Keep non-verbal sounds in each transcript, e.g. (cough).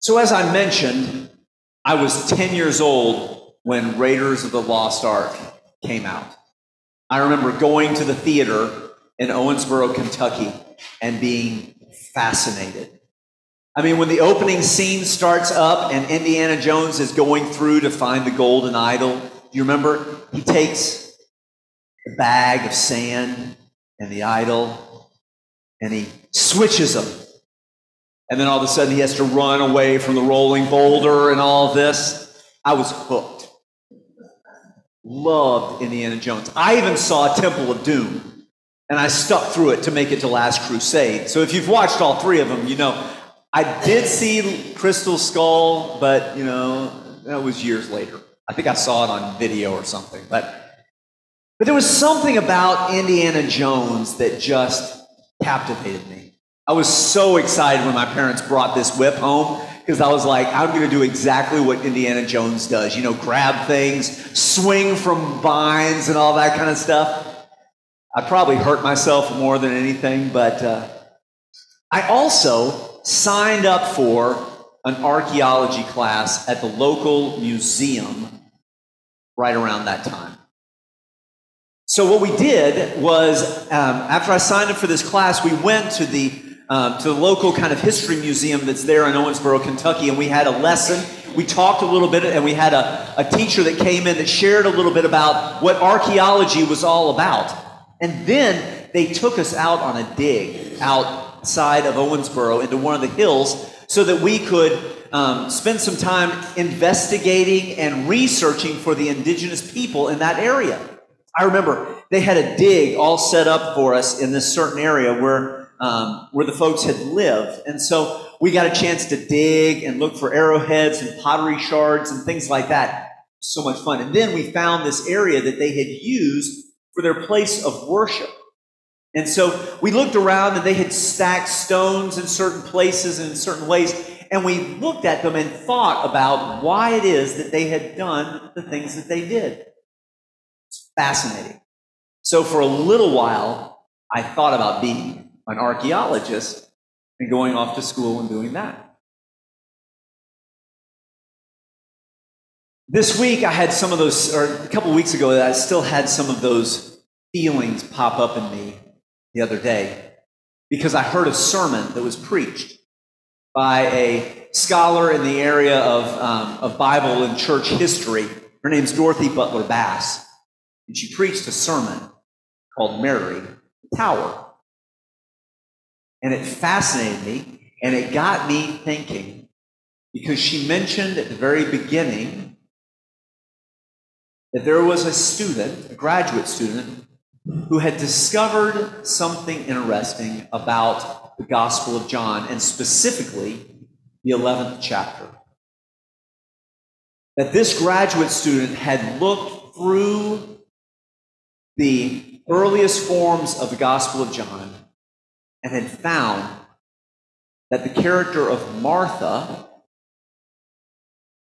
So, as I mentioned, I was 10 years old when Raiders of the Lost Ark came out. I remember going to the theater in Owensboro, Kentucky, and being fascinated. I mean, when the opening scene starts up and Indiana Jones is going through to find the golden idol, do you remember? He takes the bag of sand and the idol and he switches them. And then all of a sudden he has to run away from the rolling boulder and all this. I was hooked. Loved Indiana Jones. I even saw Temple of Doom and I stuck through it to make it to Last Crusade. So if you've watched all three of them, you know I did see Crystal Skull, but you know, that was years later. I think I saw it on video or something. But but there was something about Indiana Jones that just captivated me. I was so excited when my parents brought this whip home because I was like, I'm going to do exactly what Indiana Jones does. You know, grab things, swing from vines, and all that kind of stuff. I probably hurt myself more than anything, but uh, I also signed up for an archaeology class at the local museum right around that time. So what we did was, um, after I signed up for this class, we went to the um, to the local kind of history museum that's there in Owensboro, Kentucky, and we had a lesson. We talked a little bit, and we had a, a teacher that came in that shared a little bit about what archaeology was all about. And then they took us out on a dig outside of Owensboro into one of the hills so that we could um, spend some time investigating and researching for the indigenous people in that area. I remember they had a dig all set up for us in this certain area where um, where the folks had lived, and so we got a chance to dig and look for arrowheads and pottery shards and things like that. So much fun! And then we found this area that they had used for their place of worship. And so we looked around and they had stacked stones in certain places and in certain ways. And we looked at them and thought about why it is that they had done the things that they did. It's fascinating. So for a little while, I thought about being an archaeologist and going off to school and doing that. This week, I had some of those, or a couple weeks ago, I still had some of those feelings pop up in me the other day because I heard a sermon that was preached by a scholar in the area of, um, of Bible and church history. Her name's Dorothy Butler Bass. And she preached a sermon called Mary the Tower. And it fascinated me and it got me thinking because she mentioned at the very beginning that there was a student, a graduate student, who had discovered something interesting about the Gospel of John, and specifically the 11th chapter. That this graduate student had looked through the earliest forms of the Gospel of John and had found that the character of Martha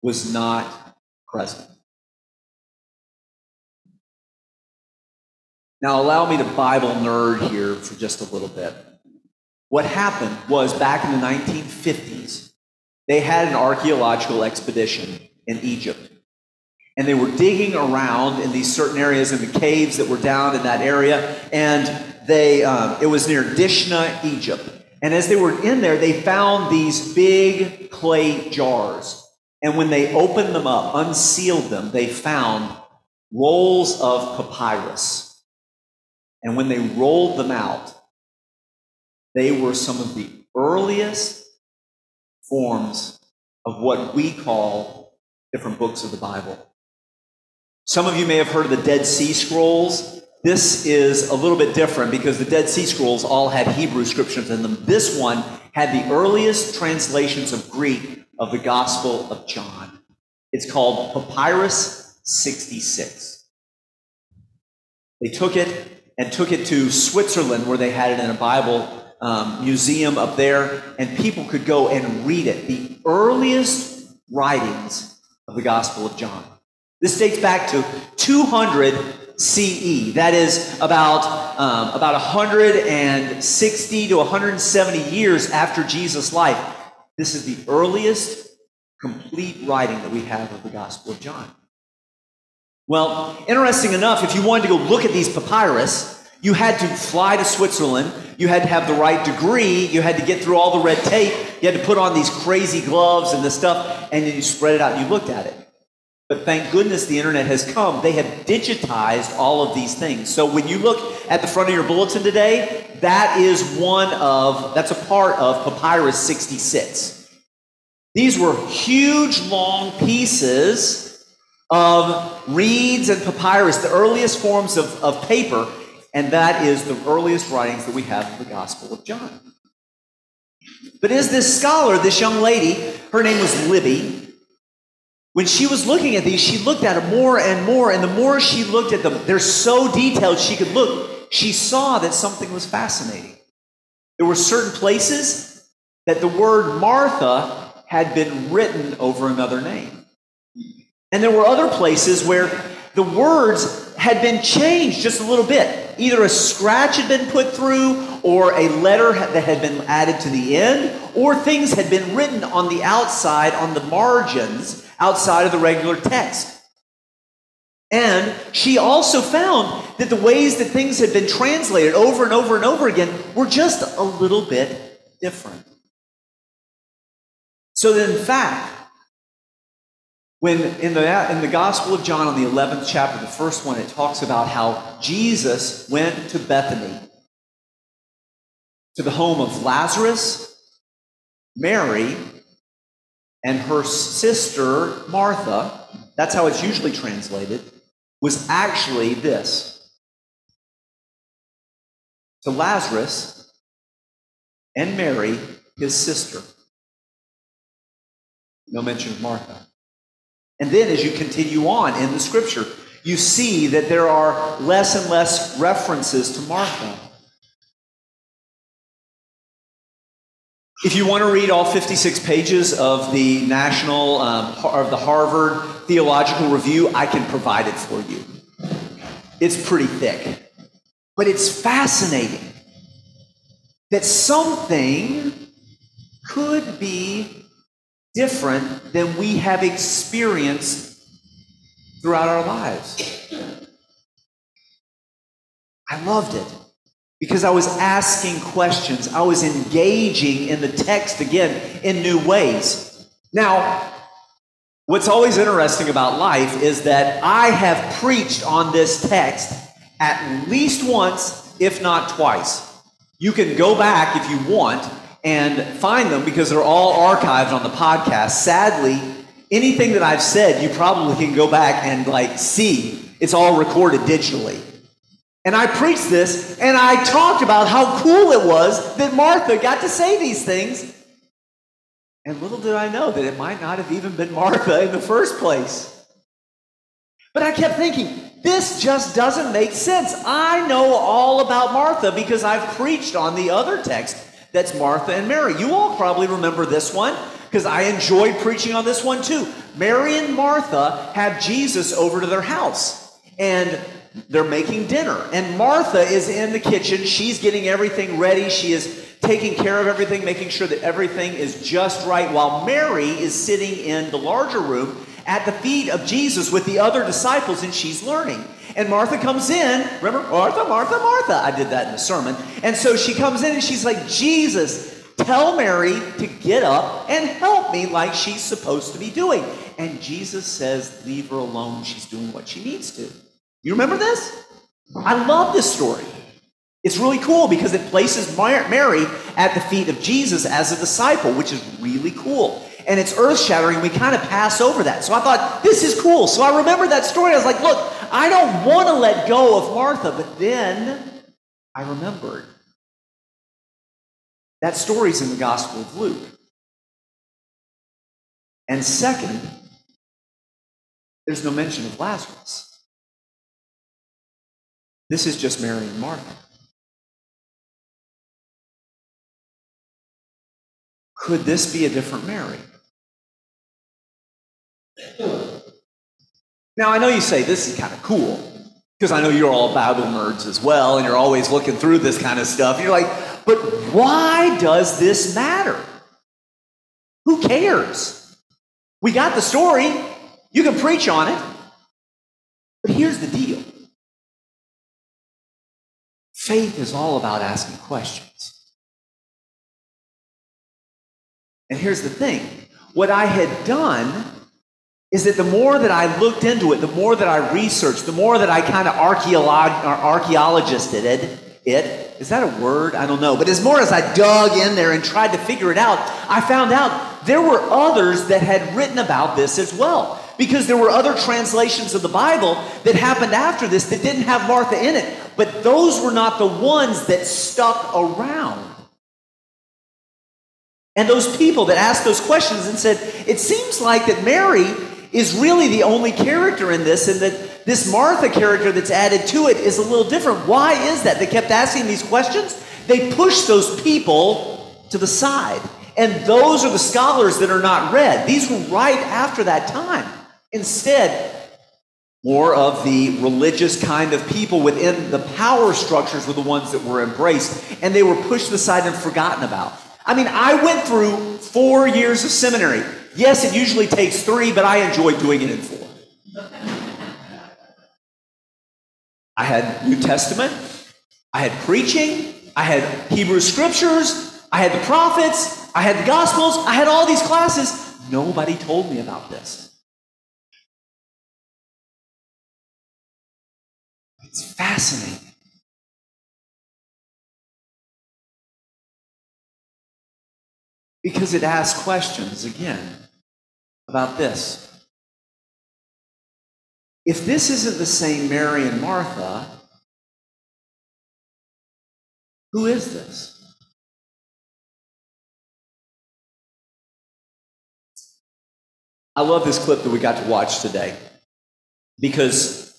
was not present. Now, allow me to Bible nerd here for just a little bit. What happened was back in the 1950s, they had an archaeological expedition in Egypt. And they were digging around in these certain areas in the caves that were down in that area. And they, um, it was near Dishna, Egypt. And as they were in there, they found these big clay jars. And when they opened them up, unsealed them, they found rolls of papyrus. And when they rolled them out, they were some of the earliest forms of what we call different books of the Bible. Some of you may have heard of the Dead Sea Scrolls. This is a little bit different because the Dead Sea Scrolls all had Hebrew scriptures in them. This one had the earliest translations of Greek of the Gospel of John. It's called Papyrus 66. They took it and took it to Switzerland where they had it in a Bible um, museum up there, and people could go and read it. The earliest writings of the Gospel of John. This dates back to 200 CE. That is about, um, about 160 to 170 years after Jesus' life. This is the earliest complete writing that we have of the Gospel of John. Well, interesting enough, if you wanted to go look at these papyrus, you had to fly to Switzerland. You had to have the right degree. You had to get through all the red tape. You had to put on these crazy gloves and this stuff, and then you spread it out and you looked at it. But thank goodness the internet has come. They have digitized all of these things. So when you look at the front of your bulletin today, that is one of, that's a part of Papyrus 66. These were huge, long pieces of reeds and papyrus, the earliest forms of, of paper, and that is the earliest writings that we have of the Gospel of John. But is this scholar, this young lady, her name was Libby, when she was looking at these, she looked at them more and more, and the more she looked at them, they're so detailed she could look, she saw that something was fascinating. There were certain places that the word Martha had been written over another name. And there were other places where the words had been changed just a little bit. Either a scratch had been put through, or a letter that had been added to the end, or things had been written on the outside, on the margins, outside of the regular text. And she also found that the ways that things had been translated over and over and over again were just a little bit different. So that in fact, when in the, in the Gospel of John, on the 11th chapter, the first one, it talks about how Jesus went to Bethany, to the home of Lazarus, Mary, and her sister, Martha, that's how it's usually translated, was actually this. To Lazarus and Mary, his sister. No mention of Martha. And then as you continue on in the scripture, you see that there are less and less references to Martha. If you want to read all 56 pages of the National, um, of the Harvard Theological Review, I can provide it for you. It's pretty thick. But it's fascinating that something could be different than we have experienced throughout our lives. I loved it because I was asking questions. I was engaging in the text again in new ways. Now, what's always interesting about life is that I have preached on this text at least once, if not twice. You can go back if you want and find them because they're all archived on the podcast. Sadly, anything that I've said, you probably can go back and like see. It's all recorded digitally. And I preached this and I talked about how cool it was that Martha got to say these things. And little did I know that it might not have even been Martha in the first place. But I kept thinking, this just doesn't make sense. I know all about Martha because I've preached on the other text that's Martha and Mary. You all probably remember this one because I enjoyed preaching on this one too. Mary and Martha have Jesus over to their house. And they're making dinner. And Martha is in the kitchen. She's getting everything ready. She is taking care of everything, making sure that everything is just right, while Mary is sitting in the larger room at the feet of Jesus with the other disciples, and she's learning. And Martha comes in. Remember, Martha, Martha, Martha. I did that in the sermon. And so she comes in and she's like, Jesus, tell Mary to get up and help me like she's supposed to be doing. And Jesus says, Leave her alone. She's doing what she needs to. You remember this? I love this story. It's really cool because it places Mary at the feet of Jesus as a disciple, which is really cool. And it's earth shattering. We kind of pass over that. So I thought, this is cool. So I remember that story. I was like, look, I don't want to let go of Martha. But then I remembered that story's in the Gospel of Luke. And second, there's no mention of Lazarus. This is just Mary and Martha. Could this be a different Mary? Now, I know you say this is kind of cool because I know you're all Bible nerds as well, and you're always looking through this kind of stuff. You're like, but why does this matter? Who cares? We got the story. You can preach on it. But here's the deal faith is all about asking questions. And here's the thing what I had done is that the more that I looked into it, the more that I researched, the more that I kind of archaeologisted it, it, is that a word? I don't know. But as more as I dug in there and tried to figure it out, I found out there were others that had written about this as well. Because there were other translations of the Bible that happened after this that didn't have Martha in it. But those were not the ones that stuck around. And those people that asked those questions and said, it seems like that Mary is really the only character in this, and that this Martha character that's added to it is a little different. Why is that? They kept asking these questions. They pushed those people to the side. And those are the scholars that are not read. These were right after that time. Instead, more of the religious kind of people within the power structures were the ones that were embraced, and they were pushed aside and forgotten about. I mean, I went through four years of seminary. Yes, it usually takes three, but I enjoyed doing it in four. I had New Testament, I had preaching, I had Hebrew scriptures, I had the prophets, I had the gospels, I had all these classes. Nobody told me about this. It's fascinating. Because it asks questions again about this. If this isn't the same Mary and Martha, who is this? I love this clip that we got to watch today because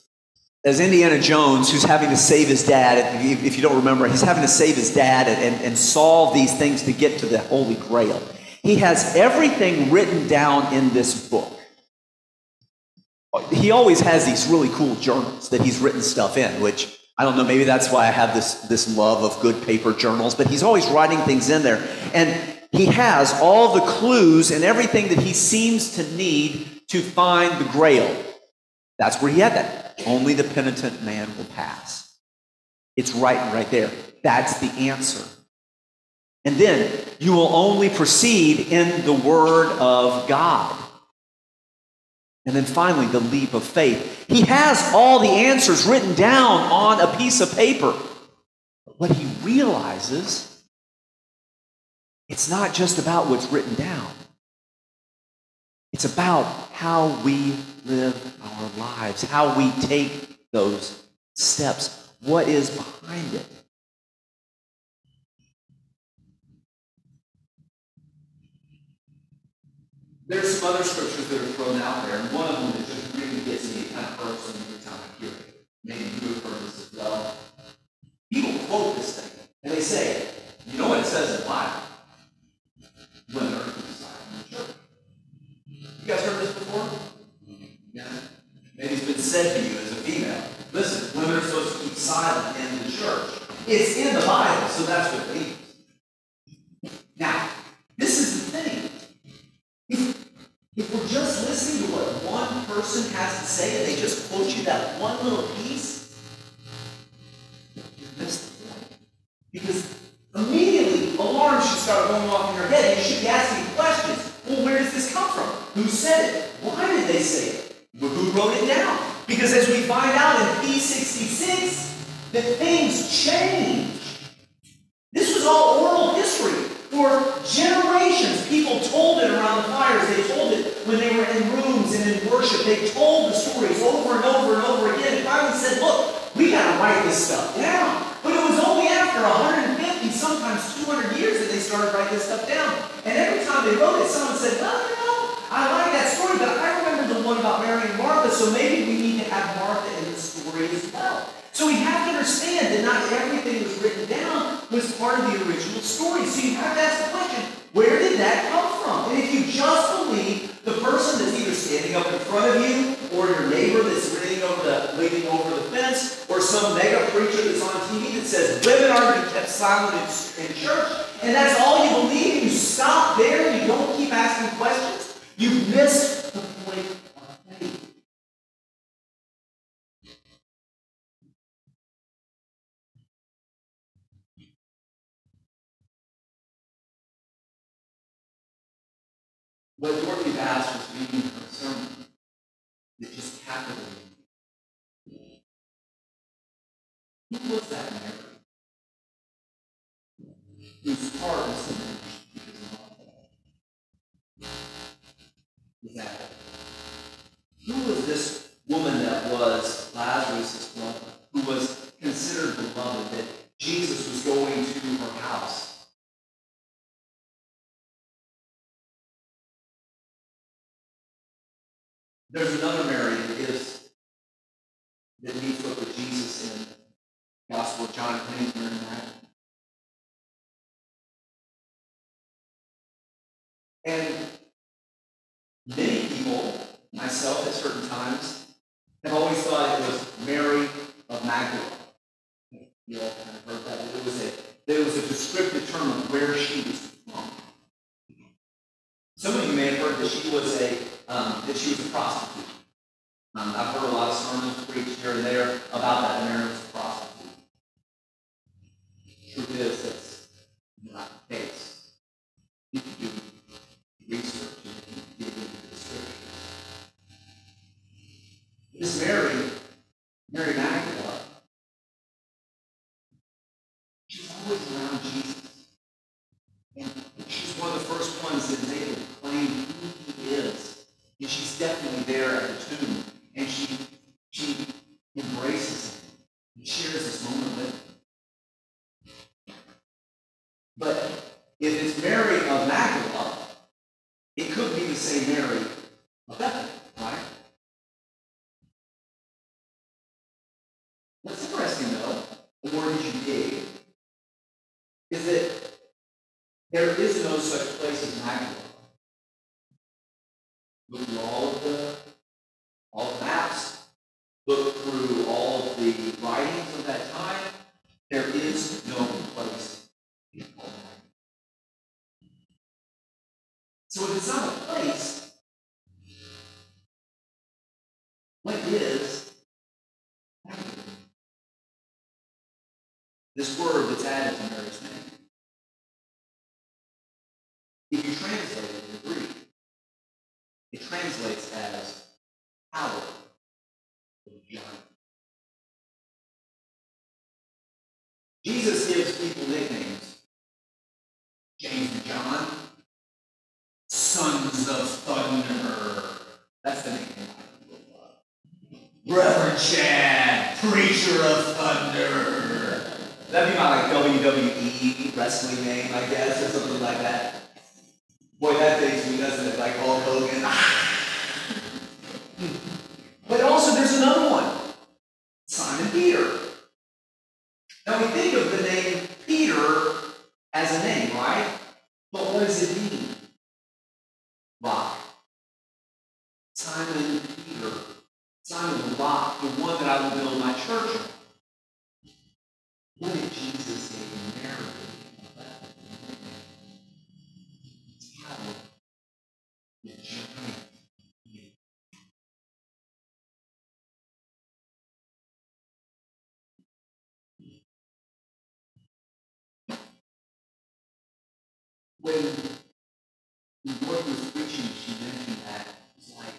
as Indiana Jones, who's having to save his dad, if you don't remember, he's having to save his dad and, and solve these things to get to the Holy Grail. He has everything written down in this book. He always has these really cool journals that he's written stuff in, which I don't know, maybe that's why I have this, this love of good paper journals, but he's always writing things in there. And he has all the clues and everything that he seems to need to find the grail. That's where he had that. Only the penitent man will pass. It's right right there. That's the answer. And then you will only proceed in the Word of God. And then finally, the leap of faith. He has all the answers written down on a piece of paper. But what he realizes, it's not just about what's written down, it's about how we live our lives, how we take those steps. What is behind it? There's some other scriptures that are thrown out there, and one of them that just really gets me, kind of hurts me every time I hear it. Maybe you have heard this as well. People quote this thing, and they say, you know what it says in the Bible? Women are to be silent in the church. You guys heard this before? Yeah. Maybe it's been said to you as a female. Listen, women are supposed to keep silent in the church. It's in the Bible, so that's what it means. Now, this is the thing. If, if we're just listening to what one person has to say and they just quote you that one little piece, you missed the point. Because immediately alarms should start going off in your head and you should be asking questions. Well, where does this come from? Who said it? Why did they say it? Who wrote it down? Because as we find out in P66, that things change. This was all oral history. For generations, people told it around the fires. They told it when they were in rooms and in worship. They told the stories over and over and over again. And finally said, look, we got to write this stuff down. But it was only after 150, sometimes 200 years that they started writing this stuff down. And every time they wrote it, someone said, no, no, no, I like that story, but I one about Mary and Martha, so maybe we need to have Martha in the story as well. So we have to understand that not everything that was written down was part of the original story. So you have to ask the question, where did that come from? And if you just believe the person that's either standing up in front of you, or your neighbor that's leaning over the leaning over the fence, or some mega preacher that's on TV that says women are to be kept silent in, in church, and that's all you believe, you stop there, you don't keep asking questions, you've missed That Mary? Whose heart because of? Was that Who was this woman that was Lazarus' mother, who was considered beloved, that Jesus was going to her house? There's another Mary that is that meets up with Jesus in the Gospel of John. Her name's Mary Magdalene. And many people, myself at certain times, it was Mary of Magdala. You all kind of heard that. It was a was a descriptive term of where she was from. Some of you may have heard that she was a um, that she was a prostitute. Um, I've heard a lot of sermons preached here and there about that Mary was a prostitute. Truth is, that's not the case. You can do research and get into the scriptures. This Mary, Mary Magdalene, she's always around Jesus. And she's one of the first ones that is able to claim who he is. And she's definitely there at the tomb. And she she embraces him and shares this moment with him. But if it's Mary of Magdala, it could be the same Mary of Bethany, right? What's interesting though, the that you dig, is that there is no such place as Magdala. Look through all of the all the maps, look through all of the writings of that time. There is no place. So if it's not a place, what is This word that's added to Mary's name. If you translate it in Greek, it translates as Jesus gives people nicknames. James and John, sons of thunder. That's the love. Reverend Chad, preacher of thunder. That'd be my like WWE wrestling name, I guess, or something like that. Boy, that dates me, doesn't it? Like Hulk Hogan. (laughs) When the Lord was preaching, she mentioned that it was like,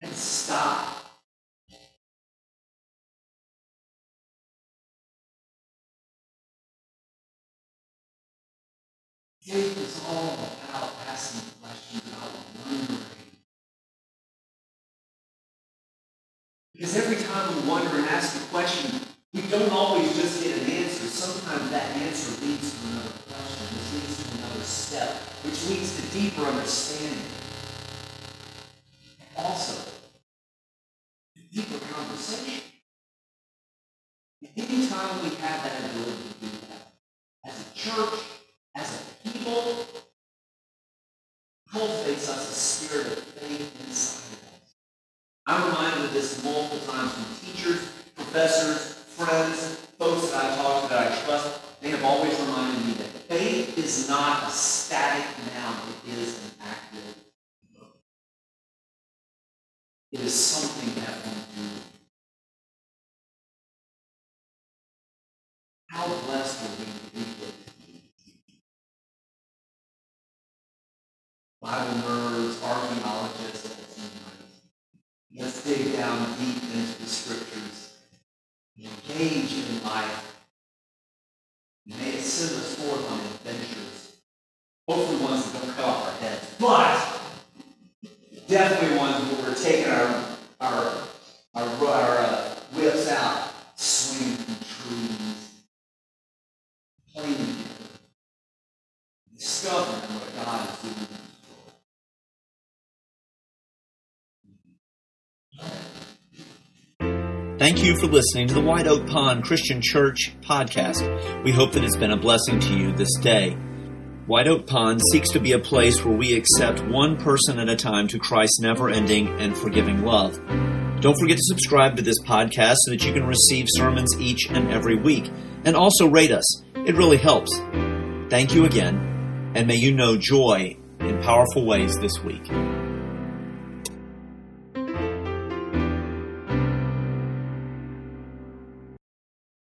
and stop. Faith is all about asking questions, about wondering. Because every time we wonder and ask a question, we don't always just get an answer. Sometimes that answer leads to another question, step, which leads to deeper understanding. And also, deeper conversation. Anytime we have that ability to do that, as a church, as a people, cultivates us a spirit of faith inside of us. I'm reminded of this multiple times from teachers, professors, friends, folks that I talk to that I trust. They have always reminded me that faith is not a static noun, it is an active is something that we do. How blessed are we to be with Bible nerds, archaeologists, let's dig down deep into the scriptures, engage in life. May it send us forth on Thank you for listening to the White Oak Pond Christian Church podcast. We hope that it's been a blessing to you this day. White Oak Pond seeks to be a place where we accept one person at a time to Christ's never ending and forgiving love. Don't forget to subscribe to this podcast so that you can receive sermons each and every week. And also rate us, it really helps. Thank you again, and may you know joy in powerful ways this week.